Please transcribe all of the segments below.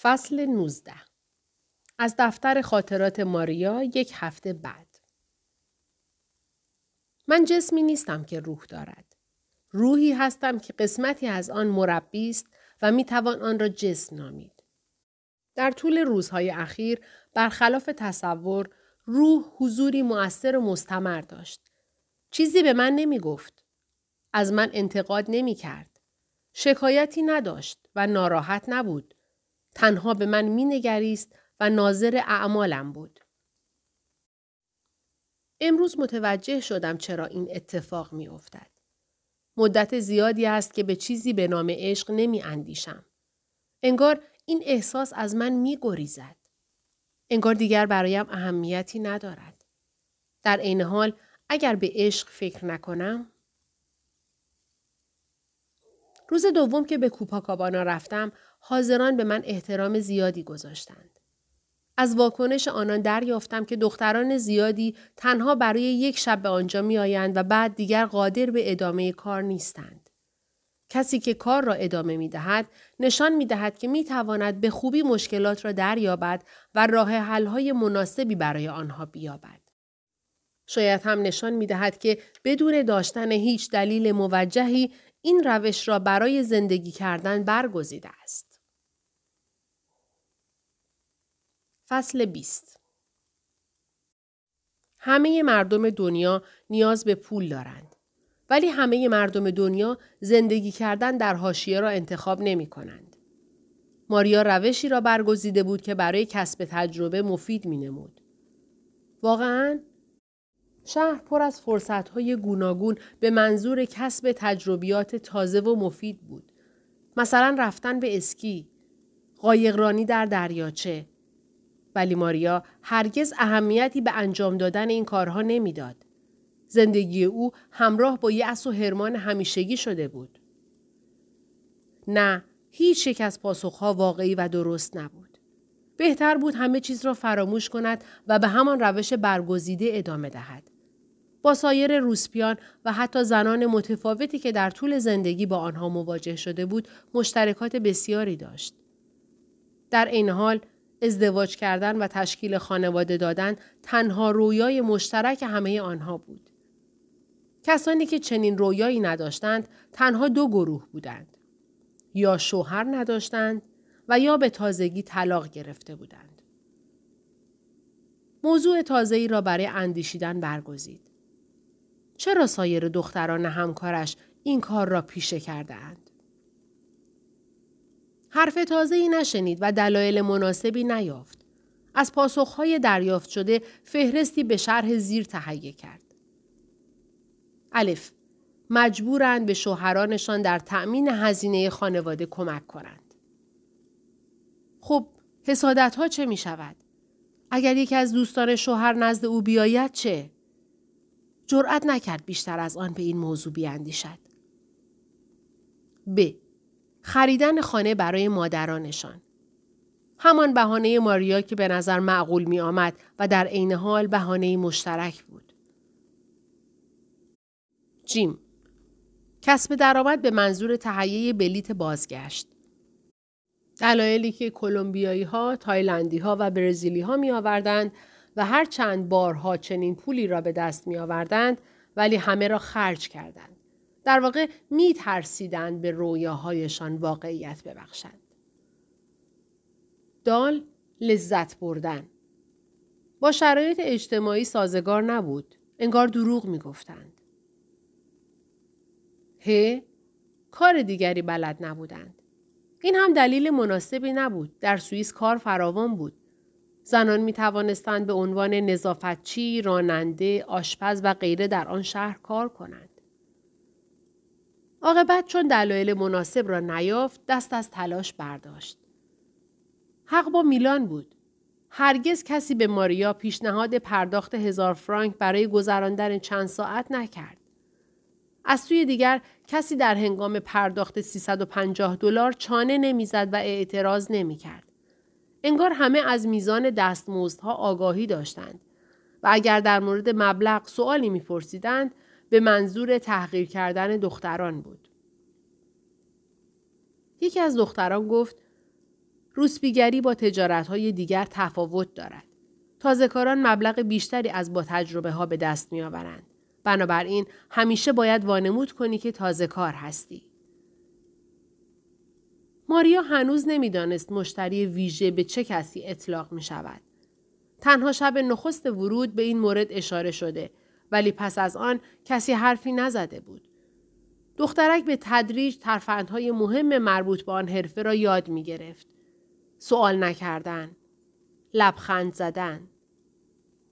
فصل 19 از دفتر خاطرات ماریا یک هفته بعد من جسمی نیستم که روح دارد. روحی هستم که قسمتی از آن مربی است و می توان آن را جسم نامید. در طول روزهای اخیر برخلاف تصور روح حضوری مؤثر و مستمر داشت. چیزی به من نمی گفت. از من انتقاد نمی کرد. شکایتی نداشت و ناراحت نبود. تنها به من می نگریست و ناظر اعمالم بود. امروز متوجه شدم چرا این اتفاق می افتد. مدت زیادی است که به چیزی به نام عشق نمی اندیشم. انگار این احساس از من می گریزد. انگار دیگر برایم اهمیتی ندارد. در عین حال اگر به عشق فکر نکنم روز دوم که به کوپاکابانا رفتم حاضران به من احترام زیادی گذاشتند. از واکنش آنان دریافتم که دختران زیادی تنها برای یک شب به آنجا می آیند و بعد دیگر قادر به ادامه کار نیستند. کسی که کار را ادامه می دهد نشان می دهد که می تواند به خوبی مشکلات را دریابد و راه های مناسبی برای آنها بیابد. شاید هم نشان می دهد که بدون داشتن هیچ دلیل موجهی این روش را برای زندگی کردن برگزیده است. فصل 20 همه مردم دنیا نیاز به پول دارند. ولی همه مردم دنیا زندگی کردن در حاشیه را انتخاب نمی کنند. ماریا روشی را برگزیده بود که برای کسب تجربه مفید می نمود. واقعا شهر پر از فرصتهای گوناگون به منظور کسب تجربیات تازه و مفید بود. مثلا رفتن به اسکی، قایقرانی در دریاچه، ولی ماریا هرگز اهمیتی به انجام دادن این کارها نمی‌داد. زندگی او همراه با یأس و هرمان همیشگی شده بود. نه، هیچ یک از پاسخها واقعی و درست نبود. بهتر بود همه چیز را فراموش کند و به همان روش برگزیده ادامه دهد. با سایر روسپیان و حتی زنان متفاوتی که در طول زندگی با آنها مواجه شده بود مشترکات بسیاری داشت. در این حال ازدواج کردن و تشکیل خانواده دادن تنها رویای مشترک همه آنها بود. کسانی که چنین رویایی نداشتند تنها دو گروه بودند. یا شوهر نداشتند و یا به تازگی طلاق گرفته بودند. موضوع تازه‌ای را برای اندیشیدن برگزید. چرا سایر دختران همکارش این کار را پیشه کرده اند؟ حرف تازه ای نشنید و دلایل مناسبی نیافت. از پاسخهای دریافت شده فهرستی به شرح زیر تهیه کرد. الف مجبورند به شوهرانشان در تأمین هزینه خانواده کمک کنند. خب حسادت ها چه می شود؟ اگر یکی از دوستان شوهر نزد او بیاید چه؟ جرأت نکرد بیشتر از آن به این موضوع بیاندیشد. ب. خریدن خانه برای مادرانشان. همان بهانه ماریا که به نظر معقول می آمد و در عین حال بهانه مشترک بود. جیم کسب درآمد به منظور تهیه بلیت بازگشت. دلایلی که کلمبیایی ها، تایلندی ها و برزیلی ها می آوردند و هر چند بارها چنین پولی را به دست می آوردند ولی همه را خرج کردند. در واقع می ترسیدند به رویاهایشان واقعیت ببخشند. دال لذت بردن. با شرایط اجتماعی سازگار نبود. انگار دروغ می گفتند. ه کار دیگری بلد نبودند. این هم دلیل مناسبی نبود. در سوئیس کار فراوان بود. زنان می توانستند به عنوان نظافتچی، راننده، آشپز و غیره در آن شهر کار کنند. عاقبت چون دلایل مناسب را نیافت دست از تلاش برداشت. حق با میلان بود. هرگز کسی به ماریا پیشنهاد پرداخت هزار فرانک برای گذراندن چند ساعت نکرد. از سوی دیگر کسی در هنگام پرداخت 350 دلار چانه نمی‌زد و اعتراض نمی‌کرد. انگار همه از میزان دستمزدها آگاهی داشتند و اگر در مورد مبلغ سوالی میپرسیدند به منظور تحقیر کردن دختران بود. یکی از دختران گفت روسبیگری با های دیگر تفاوت دارد. تازهکاران مبلغ بیشتری از با تجربه ها به دست می آورند. بنابراین همیشه باید وانمود کنی که تازه کار هستی. ماریا هنوز نمی‌دانست مشتری ویژه به چه کسی اطلاق می شود. تنها شب نخست ورود به این مورد اشاره شده ولی پس از آن کسی حرفی نزده بود. دخترک به تدریج ترفندهای مهم مربوط به آن حرفه را یاد می گرفت. سوال نکردن. لبخند زدن.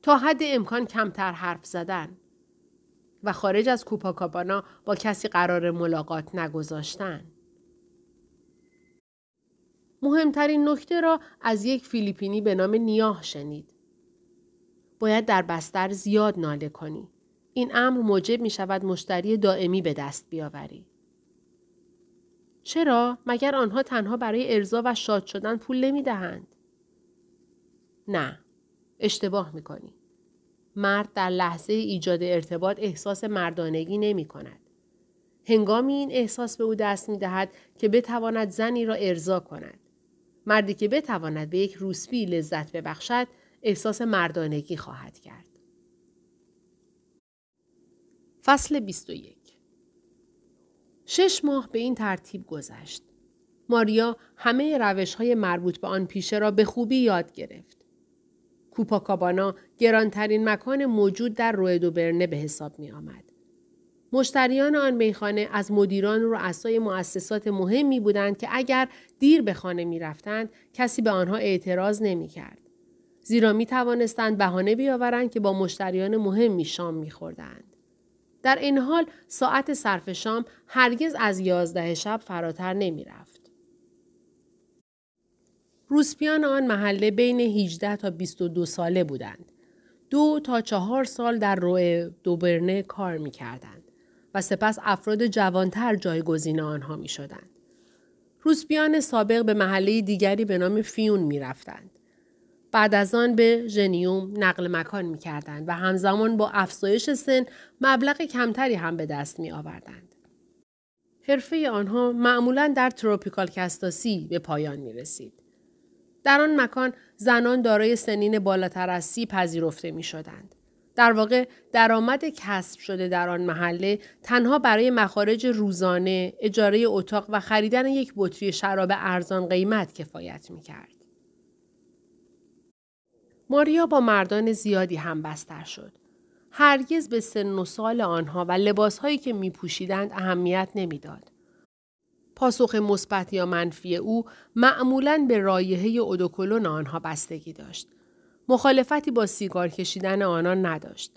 تا حد امکان کمتر حرف زدن. و خارج از کوپاکابانا با کسی قرار ملاقات نگذاشتن. مهمترین نکته را از یک فیلیپینی به نام نیاه شنید. باید در بستر زیاد ناله کنی. این امر موجب می شود مشتری دائمی به دست بیاوری. چرا؟ مگر آنها تنها برای ارزا و شاد شدن پول نمی دهند؟ نه. اشتباه می کنی. مرد در لحظه ایجاد ارتباط احساس مردانگی نمی کند. هنگامی این احساس به او دست می دهد که بتواند زنی را ارضا کند. مردی که بتواند به یک روسبی لذت ببخشد احساس مردانگی خواهد کرد. فصل 21 شش ماه به این ترتیب گذشت. ماریا همه روش های مربوط به آن پیشه را به خوبی یاد گرفت. کوپاکابانا گرانترین مکان موجود در روی دوبرنه به حساب می آمد. مشتریان آن میخانه از مدیران و رؤسای مؤسسات مهمی بودند که اگر دیر به خانه می رفتند کسی به آنها اعتراض نمی کرد. زیرا می توانستند بهانه بیاورند که با مشتریان مهمی شام می خوردند. در این حال ساعت صرف شام هرگز از یازده شب فراتر نمی رفت. روسپیان آن محله بین 18 تا 22 ساله بودند. دو تا چهار سال در روی دوبرنه کار می کردند و سپس افراد جوانتر جایگزین آنها می شدند. روسپیان سابق به محله دیگری به نام فیون می رفتند. بعد از آن به ژنیوم نقل مکان می کردند و همزمان با افزایش سن مبلغ کمتری هم به دست می آوردند. حرفه آنها معمولا در تروپیکال کستاسی به پایان می رسید. در آن مکان زنان دارای سنین بالاتر از سی پذیرفته می شدند. در واقع درآمد کسب شده در آن محله تنها برای مخارج روزانه، اجاره اتاق و خریدن یک بطری شراب ارزان قیمت کفایت می کرد. ماریا با مردان زیادی هم بستر شد. هرگز به سن و سال آنها و لباسهایی که می پوشیدند اهمیت نمی‌داد. پاسخ مثبت یا منفی او معمولا به رایحه اودوکلون آنها بستگی داشت. مخالفتی با سیگار کشیدن آنان نداشت.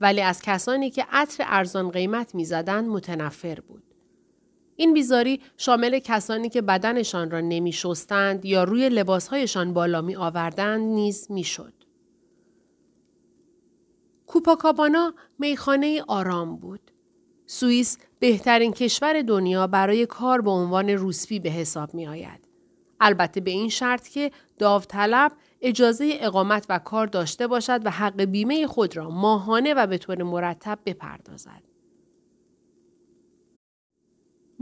ولی از کسانی که عطر ارزان قیمت می‌زدند متنفر بود. این بیزاری شامل کسانی که بدنشان را نمی شستند یا روی لباسهایشان بالا می آوردند نیز می شد. کوپاکابانا میخانه آرام بود. سوئیس بهترین کشور دنیا برای کار به عنوان روسپی به حساب می آید. البته به این شرط که داوطلب اجازه اقامت و کار داشته باشد و حق بیمه خود را ماهانه و به طور مرتب بپردازد.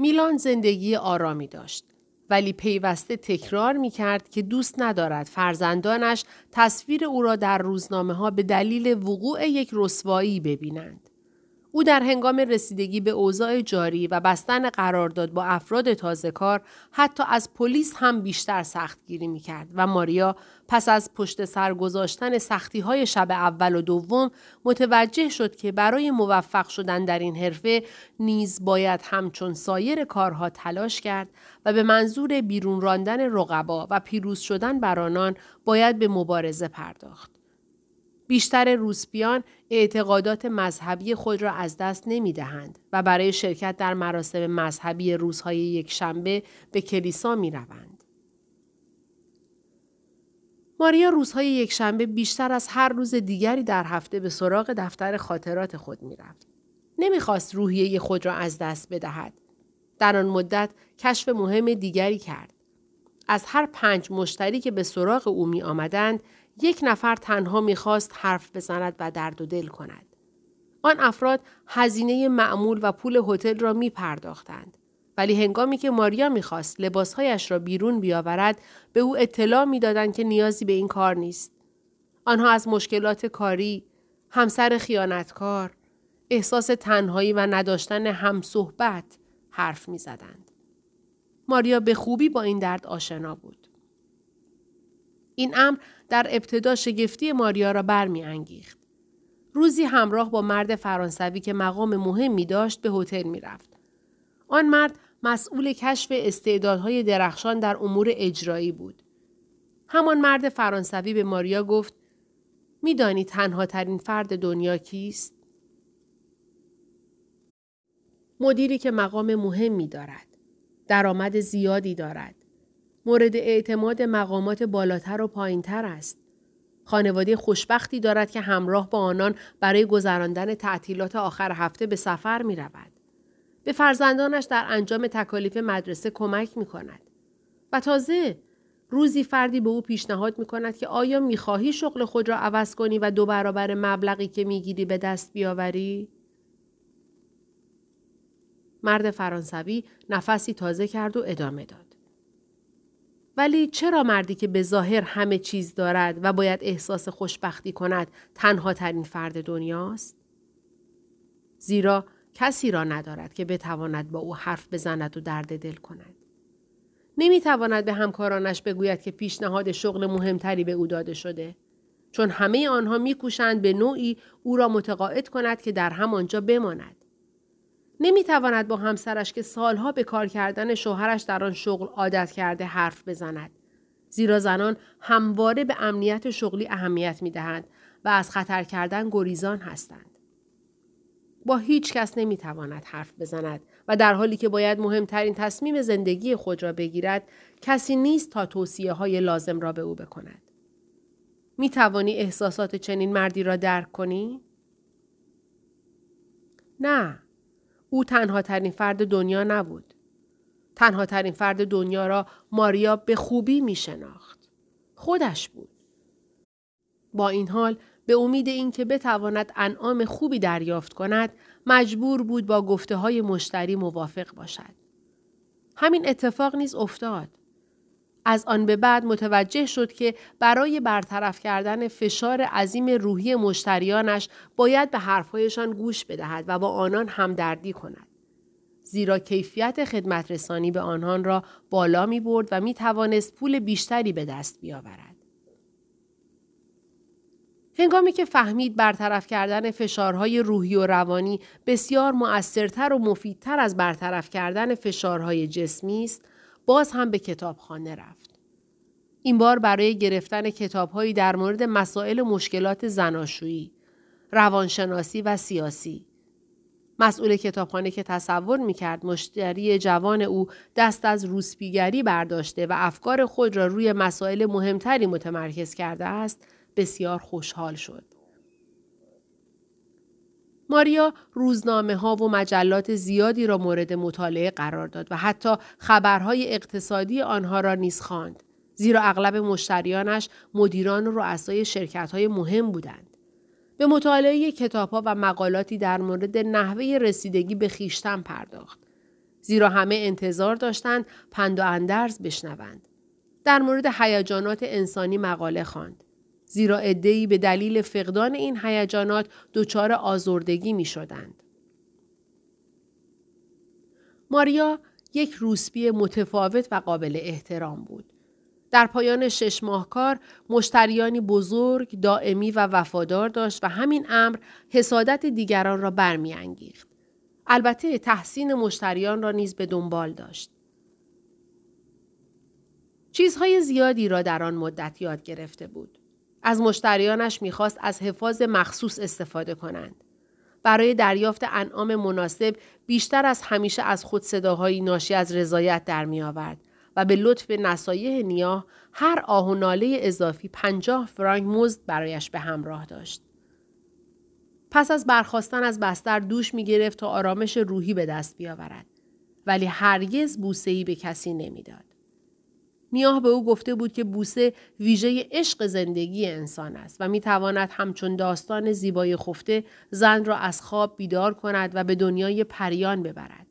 میلان زندگی آرامی داشت. ولی پیوسته تکرار می کرد که دوست ندارد فرزندانش تصویر او را در روزنامه ها به دلیل وقوع یک رسوایی ببینند. او در هنگام رسیدگی به اوضاع جاری و بستن قرارداد با افراد تازه کار حتی از پلیس هم بیشتر سختگیری می کرد و ماریا پس از پشت سر گذاشتن سختی های شب اول و دوم متوجه شد که برای موفق شدن در این حرفه نیز باید همچون سایر کارها تلاش کرد و به منظور بیرون راندن رقبا و پیروز شدن بر آنان باید به مبارزه پرداخت. بیشتر روسپیان اعتقادات مذهبی خود را از دست نمی دهند و برای شرکت در مراسم مذهبی روزهای یک شنبه به کلیسا می روند. ماریا روزهای یک شنبه بیشتر از هر روز دیگری در هفته به سراغ دفتر خاطرات خود می رفت. نمی‌خواست روحیه خود را از دست بدهد. در آن مدت کشف مهم دیگری کرد. از هر پنج مشتری که به سراغ او می آمدند، یک نفر تنها می‌خواست حرف بزند و درد و دل کند. آن افراد هزینه معمول و پول هتل را می پرداختند. ولی هنگامی که ماریا می‌خواست لباسهایش را بیرون بیاورد به او اطلاع می‌دادند که نیازی به این کار نیست آنها از مشکلات کاری همسر خیانتکار احساس تنهایی و نداشتن همصحبت حرف می‌زدند ماریا به خوبی با این درد آشنا بود این امر در ابتدا شگفتی ماریا را برمیانگیخت روزی همراه با مرد فرانسوی که مقام مهمی داشت به هتل می‌رفت آن مرد مسئول کشف استعدادهای درخشان در امور اجرایی بود. همان مرد فرانسوی به ماریا گفت میدانی تنها ترین فرد دنیا کیست؟ مدیری که مقام مهمی دارد. درآمد زیادی دارد. مورد اعتماد مقامات بالاتر و پایینتر است. خانواده خوشبختی دارد که همراه با آنان برای گذراندن تعطیلات آخر هفته به سفر می رود. به فرزندانش در انجام تکالیف مدرسه کمک می کند. و تازه روزی فردی به او پیشنهاد می کند که آیا می خواهی شغل خود را عوض کنی و دو برابر مبلغی که می گیری به دست بیاوری؟ مرد فرانسوی نفسی تازه کرد و ادامه داد. ولی چرا مردی که به ظاهر همه چیز دارد و باید احساس خوشبختی کند تنها ترین فرد دنیاست؟ زیرا کسی را ندارد که بتواند با او حرف بزند و درد دل کند. نمی تواند به همکارانش بگوید که پیشنهاد شغل مهمتری به او داده شده. چون همه آنها میکوشند به نوعی او را متقاعد کند که در همانجا بماند. نمی تواند با همسرش که سالها به کار کردن شوهرش در آن شغل عادت کرده حرف بزند. زیرا زنان همواره به امنیت شغلی اهمیت می دهند و از خطر کردن گریزان هستند. با هیچ کس نمی تواند حرف بزند و در حالی که باید مهمترین تصمیم زندگی خود را بگیرد کسی نیست تا توصیه های لازم را به او بکند. می توانی احساسات چنین مردی را درک کنی؟ نه. او تنها ترین فرد دنیا نبود. تنها ترین فرد دنیا را ماریا به خوبی می شناخت. خودش بود. با این حال به امید اینکه بتواند انعام خوبی دریافت کند مجبور بود با گفته های مشتری موافق باشد. همین اتفاق نیز افتاد. از آن به بعد متوجه شد که برای برطرف کردن فشار عظیم روحی مشتریانش باید به حرفهایشان گوش بدهد و با آنان همدردی کند. زیرا کیفیت خدمت رسانی به آنان را بالا می برد و می توانست پول بیشتری به دست بیاورد. هنگامی که فهمید برطرف کردن فشارهای روحی و روانی بسیار مؤثرتر و مفیدتر از برطرف کردن فشارهای جسمی است، باز هم به کتابخانه رفت. این بار برای گرفتن کتابهایی در مورد مسائل مشکلات زناشویی، روانشناسی و سیاسی. مسئول کتابخانه که تصور می‌کرد مشتری جوان او دست از روسپیگری برداشته و افکار خود را روی مسائل مهمتری متمرکز کرده است، بسیار خوشحال شد. ماریا روزنامه ها و مجلات زیادی را مورد مطالعه قرار داد و حتی خبرهای اقتصادی آنها را نیز خواند. زیرا اغلب مشتریانش مدیران و رؤسای شرکت های مهم بودند. به مطالعه کتابها و مقالاتی در مورد نحوه رسیدگی به خیشتن پرداخت. زیرا همه انتظار داشتند پند و اندرز بشنوند. در مورد هیجانات انسانی مقاله خواند. زیرا ادهی به دلیل فقدان این هیجانات دچار آزردگی می شدند. ماریا یک روسبی متفاوت و قابل احترام بود. در پایان شش ماه کار مشتریانی بزرگ، دائمی و وفادار داشت و همین امر حسادت دیگران را برمیانگیخت. البته تحسین مشتریان را نیز به دنبال داشت. چیزهای زیادی را در آن مدت یاد گرفته بود. از مشتریانش می‌خواست از حفاظ مخصوص استفاده کنند. برای دریافت انعام مناسب بیشتر از همیشه از خود صداهایی ناشی از رضایت در می آورد و به لطف نصایح نیاه هر آه و ناله اضافی پنجاه فرانک مزد برایش به همراه داشت. پس از برخواستن از بستر دوش می گرفت تا آرامش روحی به دست بیاورد. ولی هرگز بوسه‌ای به کسی نمی‌داد. نیاه به او گفته بود که بوسه ویژه عشق زندگی انسان است و می تواند همچون داستان زیبای خفته زن را از خواب بیدار کند و به دنیای پریان ببرد.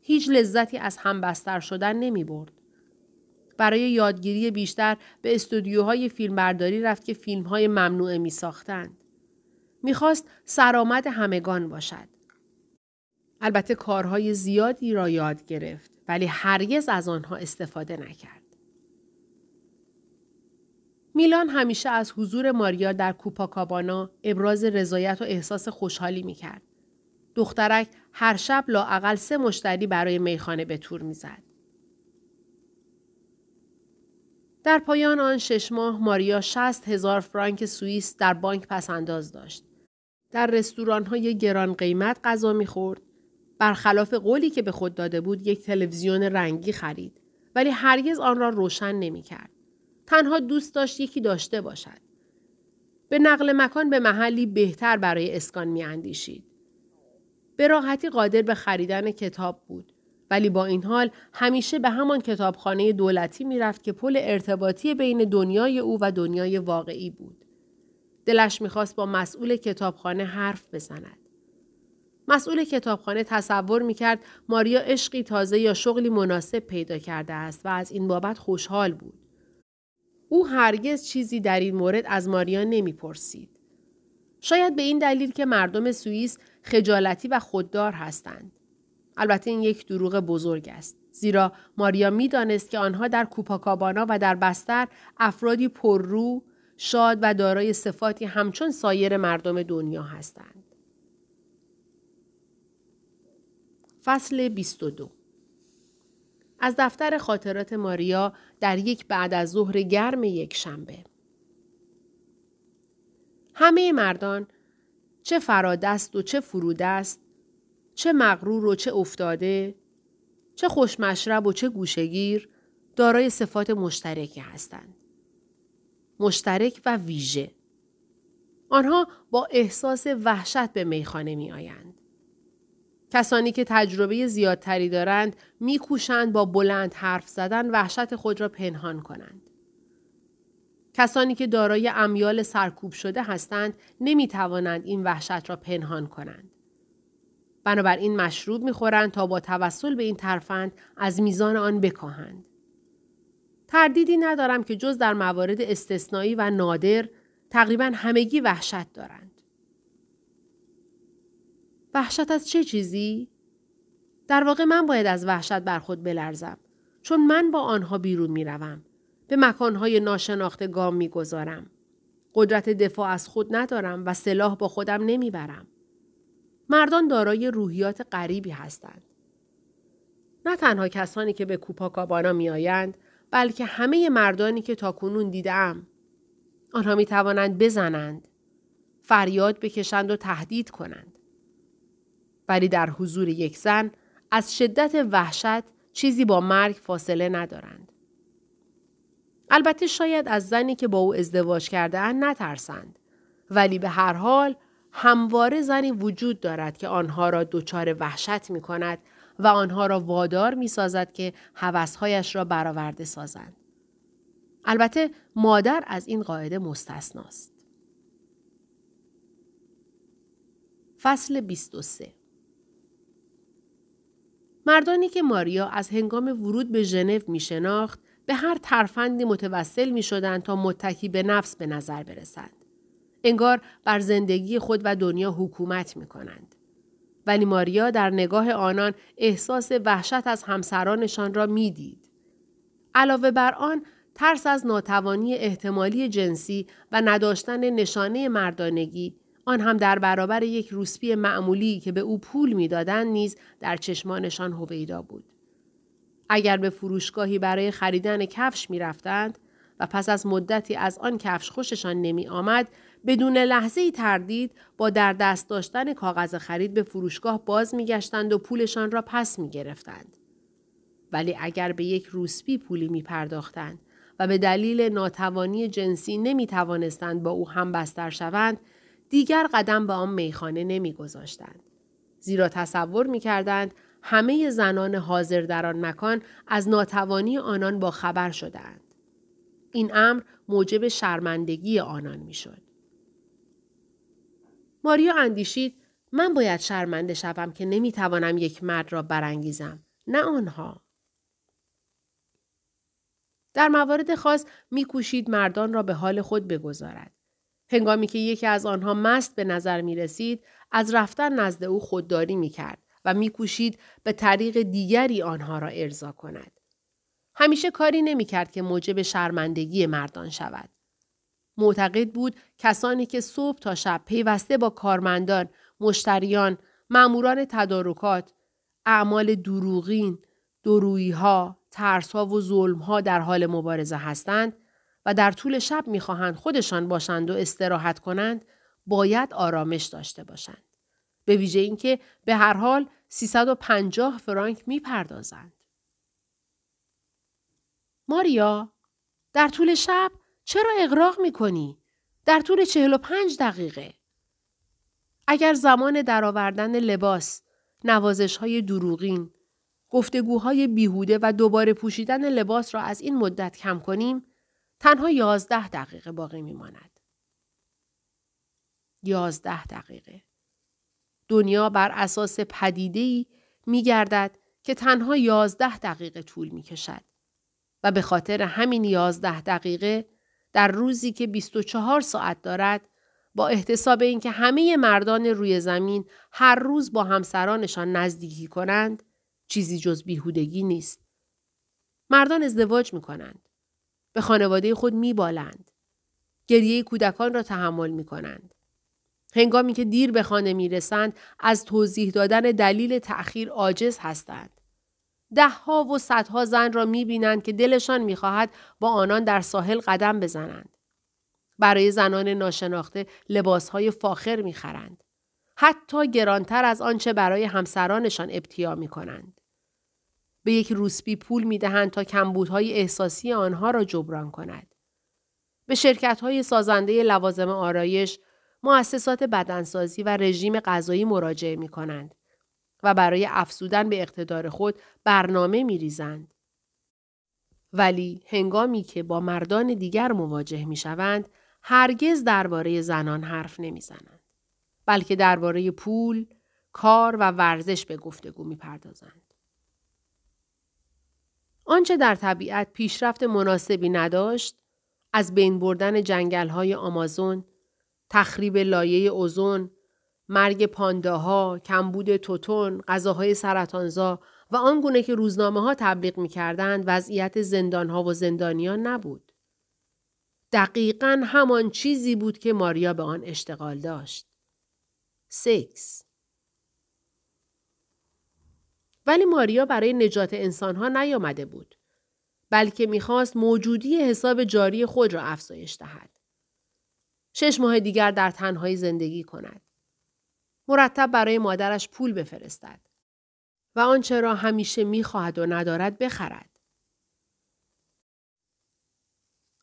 هیچ لذتی از هم بستر شدن نمی برد. برای یادگیری بیشتر به استودیوهای فیلمبرداری رفت که فیلمهای ممنوعه می ساختند. می‌خواست سرآمد همگان باشد. البته کارهای زیادی را یاد گرفت ولی هرگز از آنها استفاده نکرد. میلان همیشه از حضور ماریا در کوپاکابانا ابراز رضایت و احساس خوشحالی می‌کرد. دخترک هر شب لااقل سه مشتری برای میخانه به تور می‌زد. در پایان آن شش ماه ماریا شست هزار فرانک سوئیس در بانک پس انداز داشت. در رستوران های گران قیمت غذا می‌خورد. برخلاف قولی که به خود داده بود یک تلویزیون رنگی خرید ولی هرگز آن را روشن نمی‌کرد. تنها دوست داشت یکی داشته باشد. به نقل مکان به محلی بهتر برای اسکان می اندیشید. به راحتی قادر به خریدن کتاب بود. ولی با این حال همیشه به همان کتابخانه دولتی می‌رفت که پل ارتباطی بین دنیای او و دنیای واقعی بود. دلش می‌خواست با مسئول کتابخانه حرف بزند. مسئول کتابخانه تصور می‌کرد ماریا عشقی تازه یا شغلی مناسب پیدا کرده است و از این بابت خوشحال بود. او هرگز چیزی در این مورد از ماریا نمی‌پرسید. شاید به این دلیل که مردم سوئیس خجالتی و خوددار هستند. البته این یک دروغ بزرگ است. زیرا ماریا می‌دانست که آنها در کوپاکابانا و در بستر افرادی پررو، شاد و دارای صفاتی همچون سایر مردم دنیا هستند. فصل 22 از دفتر خاطرات ماریا در یک بعد از ظهر گرم یک شنبه. همه مردان چه فرادست و چه فرودست چه مغرور و چه افتاده چه خوشمشرب و چه گوشگیر دارای صفات مشترکی هستند. مشترک و ویژه. آنها با احساس وحشت به میخانه می آیند. کسانی که تجربه زیادتری دارند میکوشند با بلند حرف زدن وحشت خود را پنهان کنند. کسانی که دارای امیال سرکوب شده هستند نمی توانند این وحشت را پنهان کنند. بنابراین مشروب می‌خورند تا با توسل به این ترفند از میزان آن بکاهند. تردیدی ندارم که جز در موارد استثنایی و نادر تقریبا همگی وحشت دارند. وحشت از چه چیزی؟ در واقع من باید از وحشت بر خود بلرزم چون من با آنها بیرون می روم. به مکانهای ناشناخته گام می گذارم. قدرت دفاع از خود ندارم و سلاح با خودم نمی‌برم. مردان دارای روحیات غریبی هستند. نه تنها کسانی که به کوپاکابانا می آیند بلکه همه مردانی که تاکنون دیدم. آنها می توانند بزنند. فریاد بکشند و تهدید کنند. ولی در حضور یک زن از شدت وحشت چیزی با مرگ فاصله ندارند. البته شاید از زنی که با او ازدواج کرده اند نترسند. ولی به هر حال همواره زنی وجود دارد که آنها را دچار وحشت می کند و آنها را وادار می سازد که حوثهایش را برآورده سازند. البته مادر از این قاعده مستثناست. فصل 23 مردانی که ماریا از هنگام ورود به ژنو می شناخت به هر ترفندی متوسل می شدند تا متکی به نفس به نظر برسند. انگار بر زندگی خود و دنیا حکومت می کنند. ولی ماریا در نگاه آنان احساس وحشت از همسرانشان را می‌دید. علاوه بر آن ترس از ناتوانی احتمالی جنسی و نداشتن نشانه مردانگی آن هم در برابر یک روسپی معمولی که به او پول می‌دادند نیز در چشمانشان هویدا بود. اگر به فروشگاهی برای خریدن کفش می رفتند و پس از مدتی از آن کفش خوششان نمی آمد بدون لحظه تردید با در دست داشتن کاغذ خرید به فروشگاه باز می گشتند و پولشان را پس می گرفتند. ولی اگر به یک روسپی پولی می پرداختند و به دلیل ناتوانی جنسی نمی توانستند با او هم بستر شوند دیگر قدم به آن میخانه نمی گذاشتند. زیرا تصور می کردند همه زنان حاضر در آن مکان از ناتوانی آنان با خبر شدند. این امر موجب شرمندگی آنان می شد. ماریا اندیشید من باید شرمنده شوم که نمی توانم یک مرد را برانگیزم نه آنها. در موارد خاص میکوشید مردان را به حال خود بگذارد. هنگامی که یکی از آنها مست به نظر می رسید، از رفتن نزد او خودداری می کرد و میکوشید به طریق دیگری آنها را ارضا کند. همیشه کاری نمی کرد که موجب شرمندگی مردان شود. معتقد بود کسانی که صبح تا شب پیوسته با کارمندان، مشتریان، ماموران تدارکات، اعمال دروغین، درویی ها، ترس ها و ظلم ها در حال مبارزه هستند در طول شب می‌خواهند خودشان باشند و استراحت کنند، باید آرامش داشته باشند. به ویژه اینکه به هر حال 350 فرانک می‌پردازند. ماریا در طول شب چرا اغراق می کنی؟ در طول 45 دقیقه. اگر زمان درآوردن لباس، نوازش های دروغین، گفتگوهای بیهوده و دوباره پوشیدن لباس را از این مدت کم کنیم، تنها یازده دقیقه باقی می ماند. یازده دقیقه. دنیا بر اساس پدیده‌ای می گردد که تنها یازده دقیقه طول می کشد. و به خاطر همین یازده دقیقه در روزی که 24 ساعت دارد با احتساب اینکه همه مردان روی زمین هر روز با همسرانشان نزدیکی کنند چیزی جز بیهودگی نیست. مردان ازدواج می کنند. به خانواده خود می بالند. گریه کودکان را تحمل می کنند. هنگامی که دیر به خانه می رسند از توضیح دادن دلیل تأخیر عاجز هستند. دهها و صدها زن را می بینند که دلشان می خواهد با آنان در ساحل قدم بزنند. برای زنان ناشناخته لباسهای فاخر می خرند. حتی گرانتر از آنچه برای همسرانشان ابتیا می کنند. به یک روسپی پول می دهند تا کمبودهای احساسی آنها را جبران کند. به شرکت های سازنده لوازم آرایش، مؤسسات بدنسازی و رژیم غذایی مراجعه می کنند. و برای افزودن به اقتدار خود برنامه می ریزند. ولی هنگامی که با مردان دیگر مواجه می شوند، هرگز درباره زنان حرف نمی زنند. بلکه درباره پول، کار و ورزش به گفتگو می پردازند. آنچه در طبیعت پیشرفت مناسبی نداشت، از بین بردن جنگل های آمازون، تخریب لایه اوزون، مرگ پانداها، کمبود توتون، غذاهای سرطانزا و آنگونه که روزنامه ها تبلیغ می کردند وضعیت زندانها و زندانیان نبود. دقیقا همان چیزی بود که ماریا به آن اشتغال داشت. سکس ولی ماریا برای نجات انسانها نیامده بود. بلکه می‌خواست موجودی حساب جاری خود را افزایش دهد. شش ماه دیگر در تنهایی زندگی کند. مرتب برای مادرش پول بفرستد و آنچه را همیشه می‌خواهد و ندارد بخرد.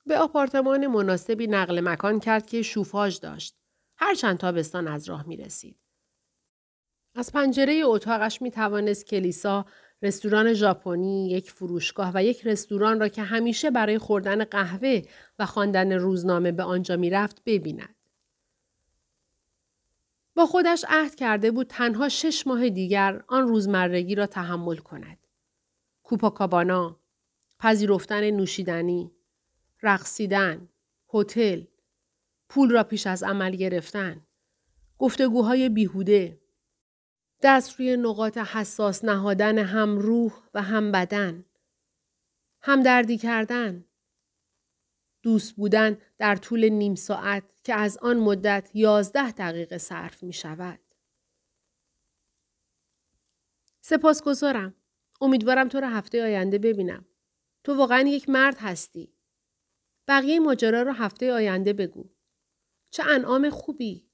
به آپارتمان مناسبی نقل مکان کرد که شوفاژ داشت. هر چند تابستان از راه می رسید. از پنجره اتاقش می توانست کلیسا، رستوران ژاپنی، یک فروشگاه و یک رستوران را که همیشه برای خوردن قهوه و خواندن روزنامه به آنجا می رفت ببیند. با خودش عهد کرده بود تنها شش ماه دیگر آن روزمرگی را تحمل کند. کوپاکابانا، پذیرفتن نوشیدنی، رقصیدن، هتل، پول را پیش از عمل گرفتن، گفتگوهای بیهوده، دست روی نقاط حساس نهادن هم روح و هم بدن، همدردی کردن، دوست بودن در طول نیم ساعت که از آن مدت یازده دقیقه صرف می شود. سپاسگزارم. امیدوارم تو را هفته آینده ببینم. تو واقعا یک مرد هستی. بقیه ماجرا را هفته آینده بگو. چه انعام خوبی.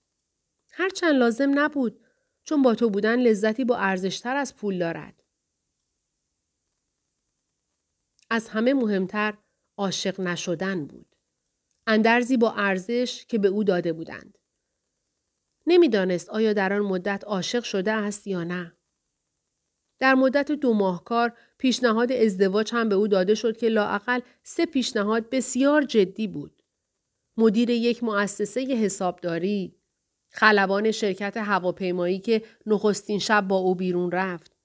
هرچند لازم نبود چون با تو بودن لذتی با ارزشتر از پول دارد. از همه مهمتر عاشق نشدن بود. اندرزی با ارزش که به او داده بودند. نمی‌دانست آیا در آن مدت عاشق شده است یا نه. در مدت دو ماه کار پیشنهاد ازدواج هم به او داده شد که لاعقل سه پیشنهاد بسیار جدی بود. مدیر یک مؤسسه حسابداری، خلبان شرکت هواپیمایی که نخستین شب با او بیرون رفت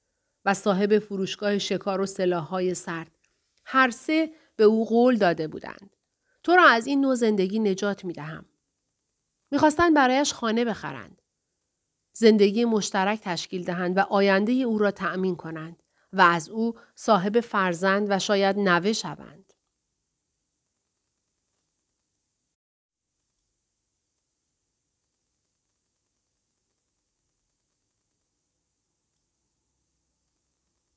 و صاحب فروشگاه شکار و سلاحهای سرد. هر سه به او قول داده بودند. تو را از این نوع زندگی نجات می دهم. می‌خواستند برایش خانه بخرند. زندگی مشترک تشکیل دهند و آینده او را تأمین کنند و از او صاحب فرزند و شاید نوه شوند.